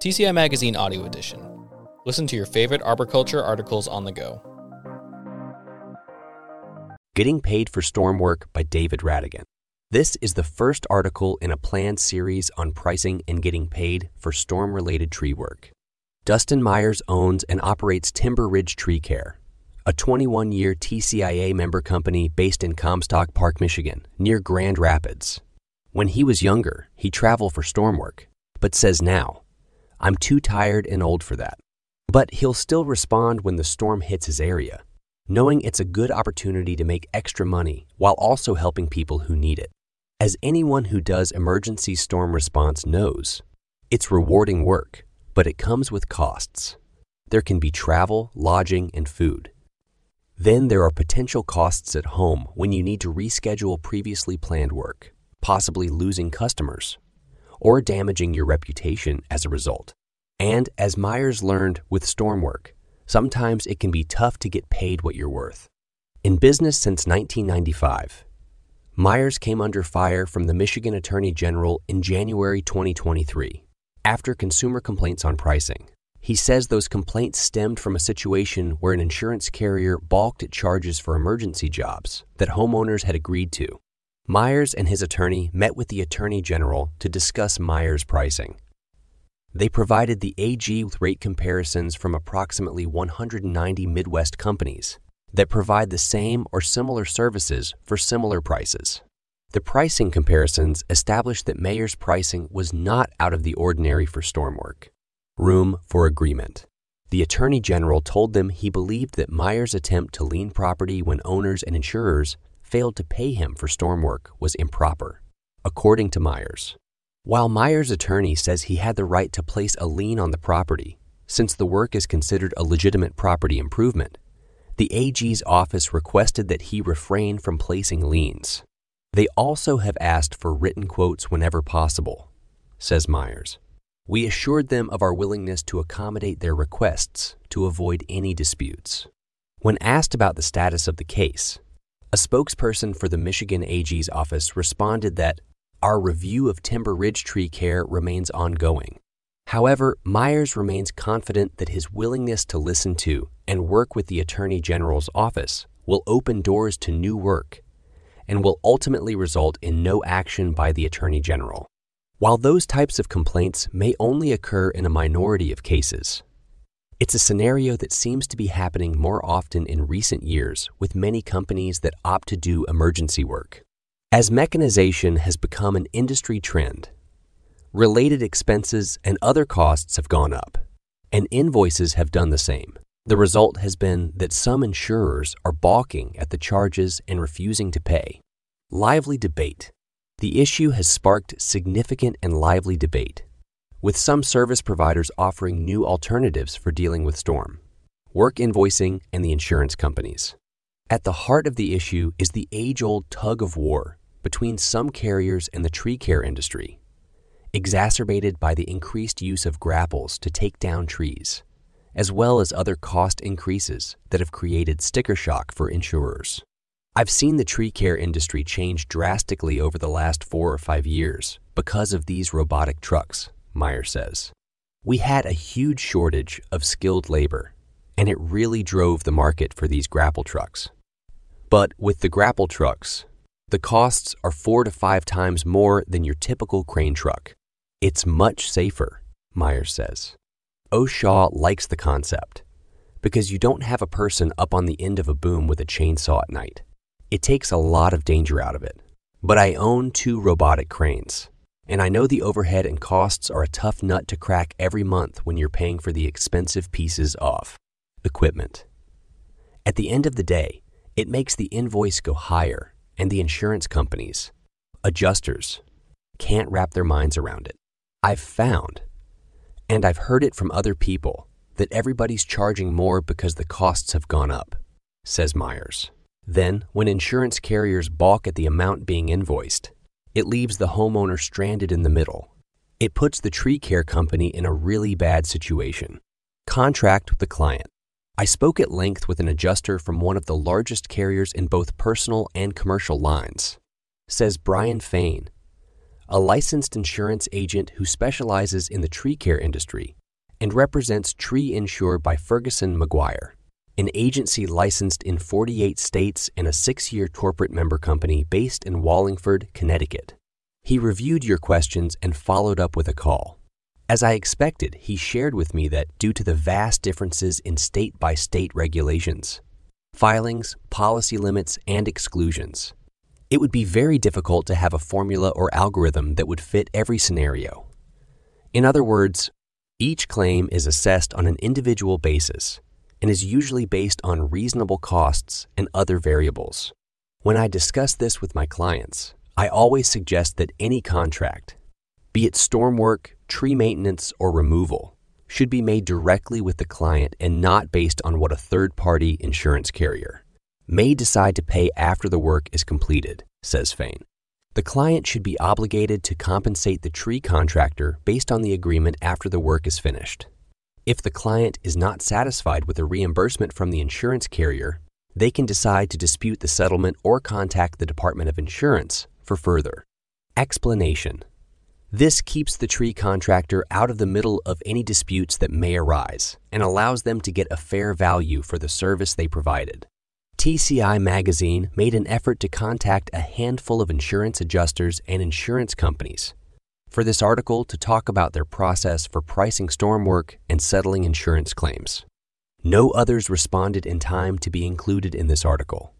TCI Magazine Audio Edition. Listen to your favorite arboriculture articles on the go. Getting Paid for Storm Work by David Rattigan. This is the first article in a planned series on pricing and getting paid for storm related tree work. Dustin Meyers owns and operates Timber Ridge Tree Care, a 21 year TCIA member company based in Comstock Park, Michigan, near Grand Rapids. When he was younger, he traveled for storm work, but says now, I'm too tired and old for that. But he'll still respond when the storm hits his area, knowing it's a good opportunity to make extra money while also helping people who need it. As anyone who does emergency storm response knows, it's rewarding work, but it comes with costs. There can be travel, lodging, and food. Then there are potential costs at home when you need to reschedule previously planned work, possibly losing customers or damaging your reputation as a result. And as Meyers learned with storm work, sometimes it can be tough to get paid what you're worth. In business since 1995, Meyers came under fire from the Michigan Attorney General in January 2023 after consumer complaints on pricing. He says those complaints stemmed from a situation where an insurance carrier balked at charges for emergency jobs that homeowners had agreed to. Meyers and his attorney met with the Attorney General to discuss Meyers' pricing. They provided the AG with rate comparisons from approximately 190 Midwest companies that provide the same or similar services for similar prices. The pricing comparisons established that Meyers' pricing was not out of the ordinary for storm work. Room for agreement. The Attorney General told them he believed that Meyers' attempt to lien property when owners and insurers failed to pay him for storm work was improper, according to Meyers. While Meyers' attorney says he had the right to place a lien on the property, since the work is considered a legitimate property improvement, the AG's office requested that he refrain from placing liens. They also have asked for written quotes whenever possible, says Meyers. We assured them of our willingness to accommodate their requests to avoid any disputes. When asked about the status of the case, a spokesperson for the Michigan AG's office responded that our review of Timber Ridge tree care remains ongoing. However, Meyers remains confident that his willingness to listen to and work with the Attorney General's office will open doors to new work and will ultimately result in no action by the Attorney General. While those types of complaints may only occur in a minority of cases, it's a scenario that seems to be happening more often in recent years with many companies that opt to do emergency work. As mechanization has become an industry trend, related expenses and other costs have gone up, and invoices have done the same. The result has been that some insurers are balking at the charges and refusing to pay. Lively debate. The issue has sparked significant and lively debate with some service providers offering new alternatives for dealing with storm work invoicing and the insurance companies. At the heart of the issue is the age old tug of war between some carriers and the tree care industry, exacerbated by the increased use of grapples to take down trees, as well as other cost increases that have created sticker shock for insurers. I've seen the tree care industry change drastically over the last four or five years because of these robotic trucks Meyer says. We had a huge shortage of skilled labor, and it really drove the market for these grapple trucks. But with the grapple trucks, the costs are four to five times more than your typical crane truck. It's much safer, Meyers says. OSHA likes the concept because you don't have a person up on the end of a boom with a chainsaw at night. It takes a lot of danger out of it. But I own two robotic cranes, and I know the overhead and costs are a tough nut to crack every month when you're paying for the expensive pieces of equipment. At the end of the day, it makes the invoice go higher, and the insurance companies, adjusters, can't wrap their minds around it. I've found, and I've heard it from other people, that everybody's charging more because the costs have gone up, says Meyers. Then, when insurance carriers balk at the amount being invoiced, it leaves the homeowner stranded in the middle. It puts the tree care company in a really bad situation. Contract with the client. I spoke at length with an adjuster from one of the largest carriers in both personal and commercial lines, says Brian Fain, a licensed insurance agent who specializes in the tree care industry and represents Tree Insure by Ferguson McGuire, an agency licensed in 48 states and a six year corporate member company based in Wallingford, Connecticut. He reviewed your questions and followed up with a call. As I expected, he shared with me that due to the vast differences in state by state regulations, filings, policy limits, and exclusions, it would be very difficult to have a formula or algorithm that would fit every scenario. In other words, each claim is assessed on an individual basis and is usually based on reasonable costs and other variables. When I discuss this with my clients, I always suggest that any contract, be it storm work, tree maintenance, or removal, should be made directly with the client and not based on what a third party insurance carrier may decide to pay after the work is completed, says Fain. The client should be obligated to compensate the tree contractor based on the agreement after the work is finished. If the client is not satisfied with a reimbursement from the insurance carrier, they can decide to dispute the settlement or contact the Department of Insurance for further. Explanation This keeps the tree contractor out of the middle of any disputes that may arise and allows them to get a fair value for the service they provided. TCI Magazine made an effort to contact a handful of insurance adjusters and insurance companies for this article to talk about their process for pricing storm work and settling insurance claims. No others responded in time to be included in this article.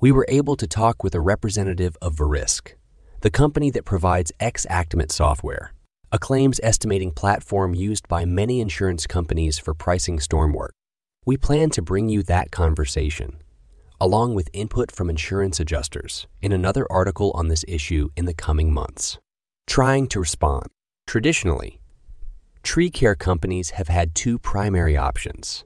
We were able to talk with a representative of Verisk, the company that provides Xactimate software, a claims estimating platform used by many insurance companies for pricing storm work. We plan to bring you that conversation along with input from insurance adjusters, in another article on this issue in the coming months. Trying to respond. Traditionally, tree care companies have had two primary options.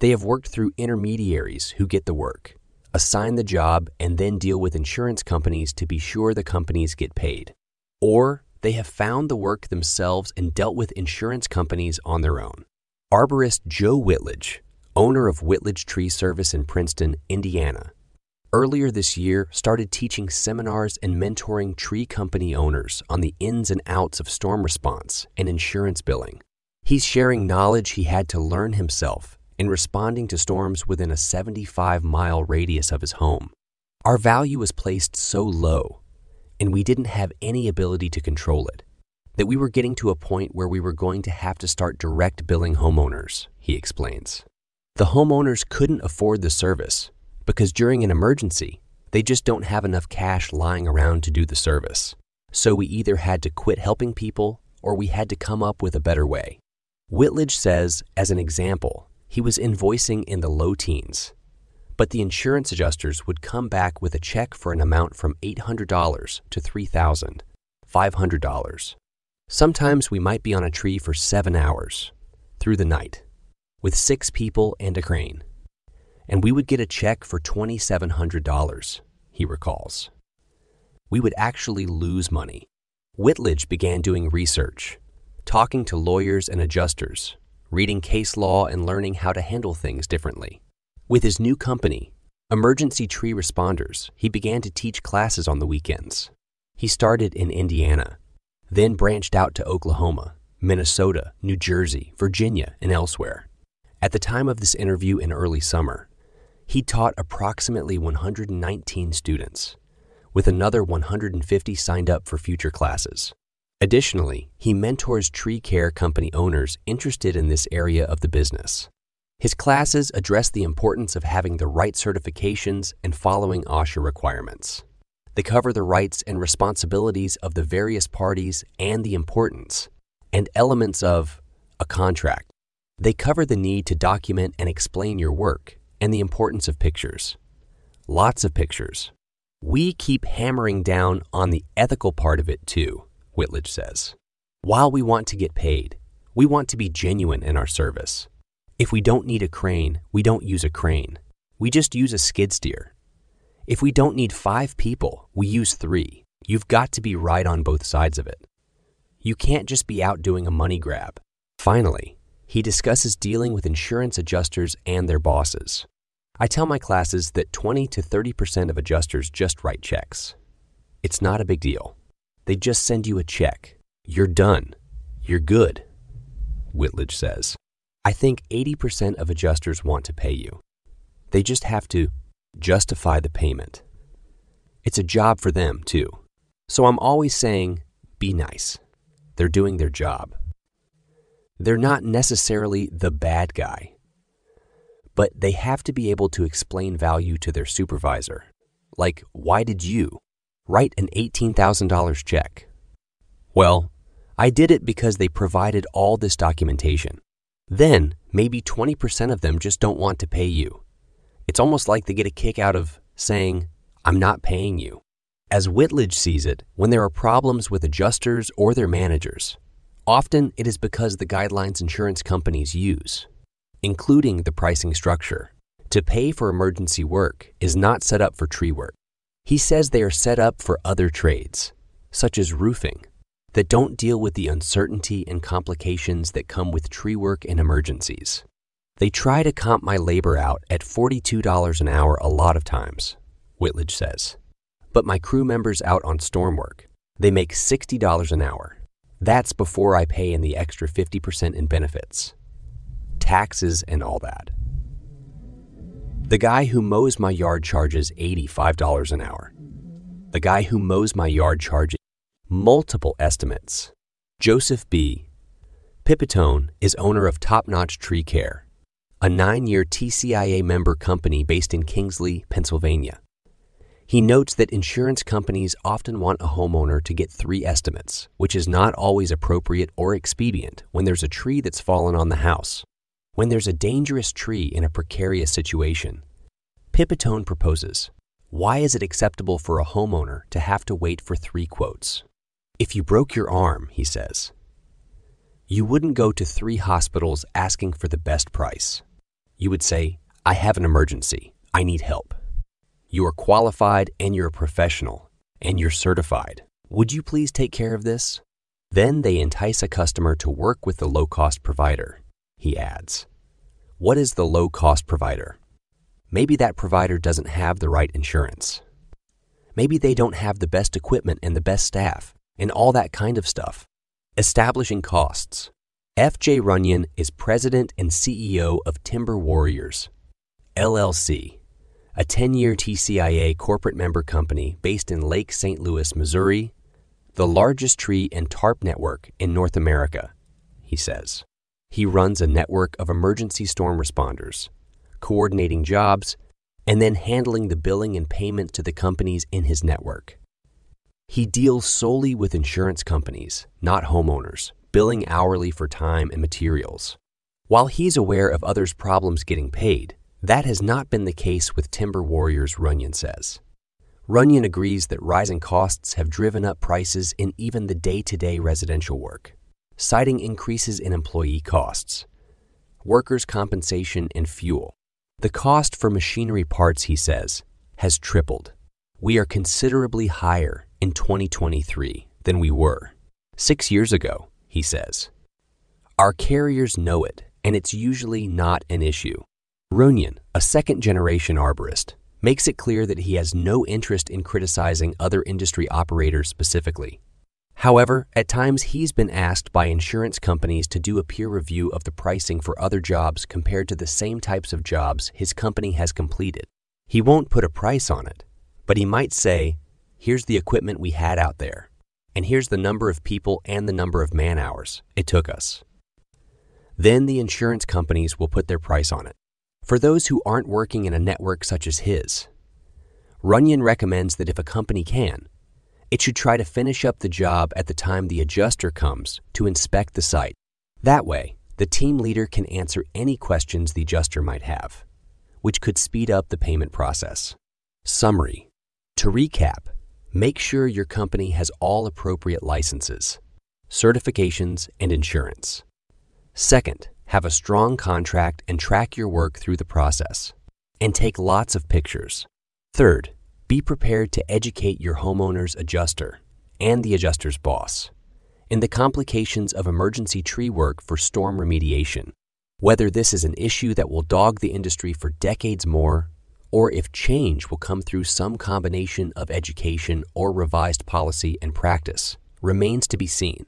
They have worked through intermediaries who get the work, assign the job, and then deal with insurance companies to be sure the companies get paid. Or they have found the work themselves and dealt with insurance companies on their own. Arborist Joe Whitledge owner of Whitledge Tree Service in Princeton, Indiana, earlier this year started teaching seminars and mentoring tree company owners on the ins and outs of storm response and insurance billing. He's sharing knowledge he had to learn himself in responding to storms within a 75 mile radius of his home. Our value was placed so low, and we didn't have any ability to control it, that we were getting to a point where we were going to have to start direct billing homeowners, he explains. The homeowners couldn't afford the service because during an emergency, they just don't have enough cash lying around to do the service. So we either had to quit helping people or we had to come up with a better way. Whitledge says, as an example, he was invoicing in the low teens, but the insurance adjusters would come back with a check for an amount from $800 to $3,500. Sometimes we might be on a tree for seven hours through the night with six people and a crane. And we would get a check for $2,700, he recalls. We would actually lose money. Whitledge began doing research, talking to lawyers and adjusters, reading case law and learning how to handle things differently. With his new company, Emergency Tree Responders, he began to teach classes on the weekends. He started in Indiana, then branched out to Oklahoma, Minnesota, New Jersey, Virginia, and elsewhere. At the time of this interview in early summer, he taught approximately 119 students, with another 150 signed up for future classes. Additionally, he mentors tree care company owners interested in this area of the business. His classes address the importance of having the right certifications and following OSHA requirements. They cover the rights and responsibilities of the various parties and the importance and elements of a contract, they cover the need to document and explain your work and the importance of pictures. Lots of pictures. We keep hammering down on the ethical part of it too, Whitledge says. While we want to get paid, we want to be genuine in our service. If we don't need a crane, we don't use a crane. We just use a skid steer. If we don't need five people, we use three. You've got to be right on both sides of it. You can't just be out doing a money grab. Finally, he discusses dealing with insurance adjusters and their bosses. I tell my classes that 20 to 30% of adjusters just write checks. It's not a big deal. They just send you a check. You're done. You're good, Whitledge says. I think 80% of adjusters want to pay you. They just have to justify the payment. It's a job for them, too. So I'm always saying, be nice. They're doing their job. They're not necessarily the bad guy, but they have to be able to explain value to their supervisor. Like, why did you write an $18,000 check? Well, I did it because they provided all this documentation. Then, maybe 20% of them just don't want to pay you. It's almost like they get a kick out of saying, I'm not paying you. As Whitledge sees it, when there are problems with adjusters or their managers, often it is because the guidelines insurance companies use, including the pricing structure, to pay for emergency work is not set up for tree work. He says they are set up for other trades, such as roofing, that don't deal with the uncertainty and complications that come with tree work and emergencies. They try to comp my labor out at $42 an hour a lot of times, Whitledge says. But my crew members out on storm work, they make $60 an hour. That's before I pay in the extra 50% in benefits, taxes, and all that. The guy who mows my yard charges $85 an hour. The guy who mows my yard charges multiple estimates. Joseph B. Pipitone is owner of Top Notch Tree Care, a nine year TCIA member company based in Kingsley, Pennsylvania. He notes that insurance companies often want a homeowner to get three estimates, which is not always appropriate or expedient when there's a tree that's fallen on the house. When there's a dangerous tree in a precarious situation, Pipitone proposes why is it acceptable for a homeowner to have to wait for three quotes? If you broke your arm, he says, you wouldn't go to three hospitals asking for the best price. You would say, I have an emergency. I need help. You are qualified and you're a professional and you're certified. Would you please take care of this? Then they entice a customer to work with the low cost provider, he adds. What is the low cost provider? Maybe that provider doesn't have the right insurance. Maybe they don't have the best equipment and the best staff and all that kind of stuff. Establishing costs. FJ Runyon is president and CEO of Timber Warriors, LLC, a 10 year TCIA corporate member company based in Lake St. Louis, Missouri, the largest tree and tarp network in North America, he says. He runs a network of emergency storm responders, coordinating jobs, and then handling the billing and payment to the companies in his network. He deals solely with insurance companies, not homeowners, billing hourly for time and materials. While he's aware of others' problems getting paid, that has not been the case with Timber Warriors, Runyon says. Runyon agrees that rising costs have driven up prices in even the day to day residential work, citing increases in employee costs, workers' compensation, and fuel. The cost for machinery parts, he says, has tripled. We are considerably higher in 2023 than we were six years ago, he says. Our carriers know it, and it's usually not an issue. Runyon, a second generation arborist, makes it clear that he has no interest in criticizing other industry operators specifically. However, at times he's been asked by insurance companies to do a peer review of the pricing for other jobs compared to the same types of jobs his company has completed. He won't put a price on it, but he might say, here's the equipment we had out there, and here's the number of people and the number of man hours it took us. Then the insurance companies will put their price on it. For those who aren't working in a network such as his, Runyon recommends that if a company can, it should try to finish up the job at the time the adjuster comes to inspect the site. That way, the team leader can answer any questions the adjuster might have, which could speed up the payment process. Summary To recap, make sure your company has all appropriate licenses, certifications, and insurance. Second, have a strong contract and track your work through the process. And take lots of pictures. Third, be prepared to educate your homeowner's adjuster and the adjuster's boss in the complications of emergency tree work for storm remediation, whether this is an issue that will dog the industry for decades more or if change will come through some combination of education or revised policy and practice remains to be seen.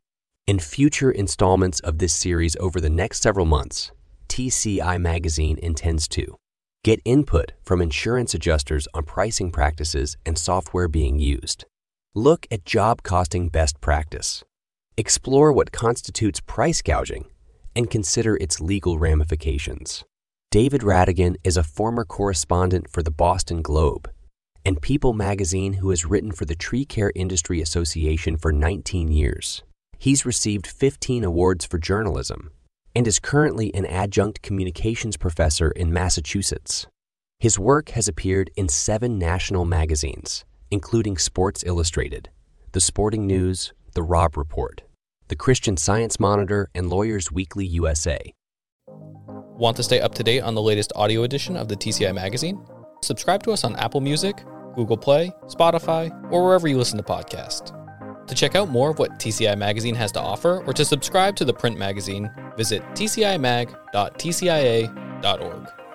In future installments of this series over the next several months, TCI Magazine intends to get input from insurance adjusters on pricing practices and software being used, look at job costing best practice, explore what constitutes price gouging, and consider its legal ramifications. David Rattigan is a former correspondent for the Boston Globe and People magazine who has written for the Tree Care Industry Association for 19 years. He's received 15 awards for journalism and is currently an adjunct communications professor in Massachusetts. His work has appeared in seven national magazines, including Sports Illustrated, The Sporting News, The Robb Report, The Christian Science Monitor, and Lawyers Weekly USA. Want to stay up to date on the latest audio edition of the TCI magazine? Subscribe to us on Apple Music, Google Play, Spotify, or wherever you listen to podcasts. To check out more of what TCI Magazine has to offer or to subscribe to the print magazine, visit tcimag.tcia.org.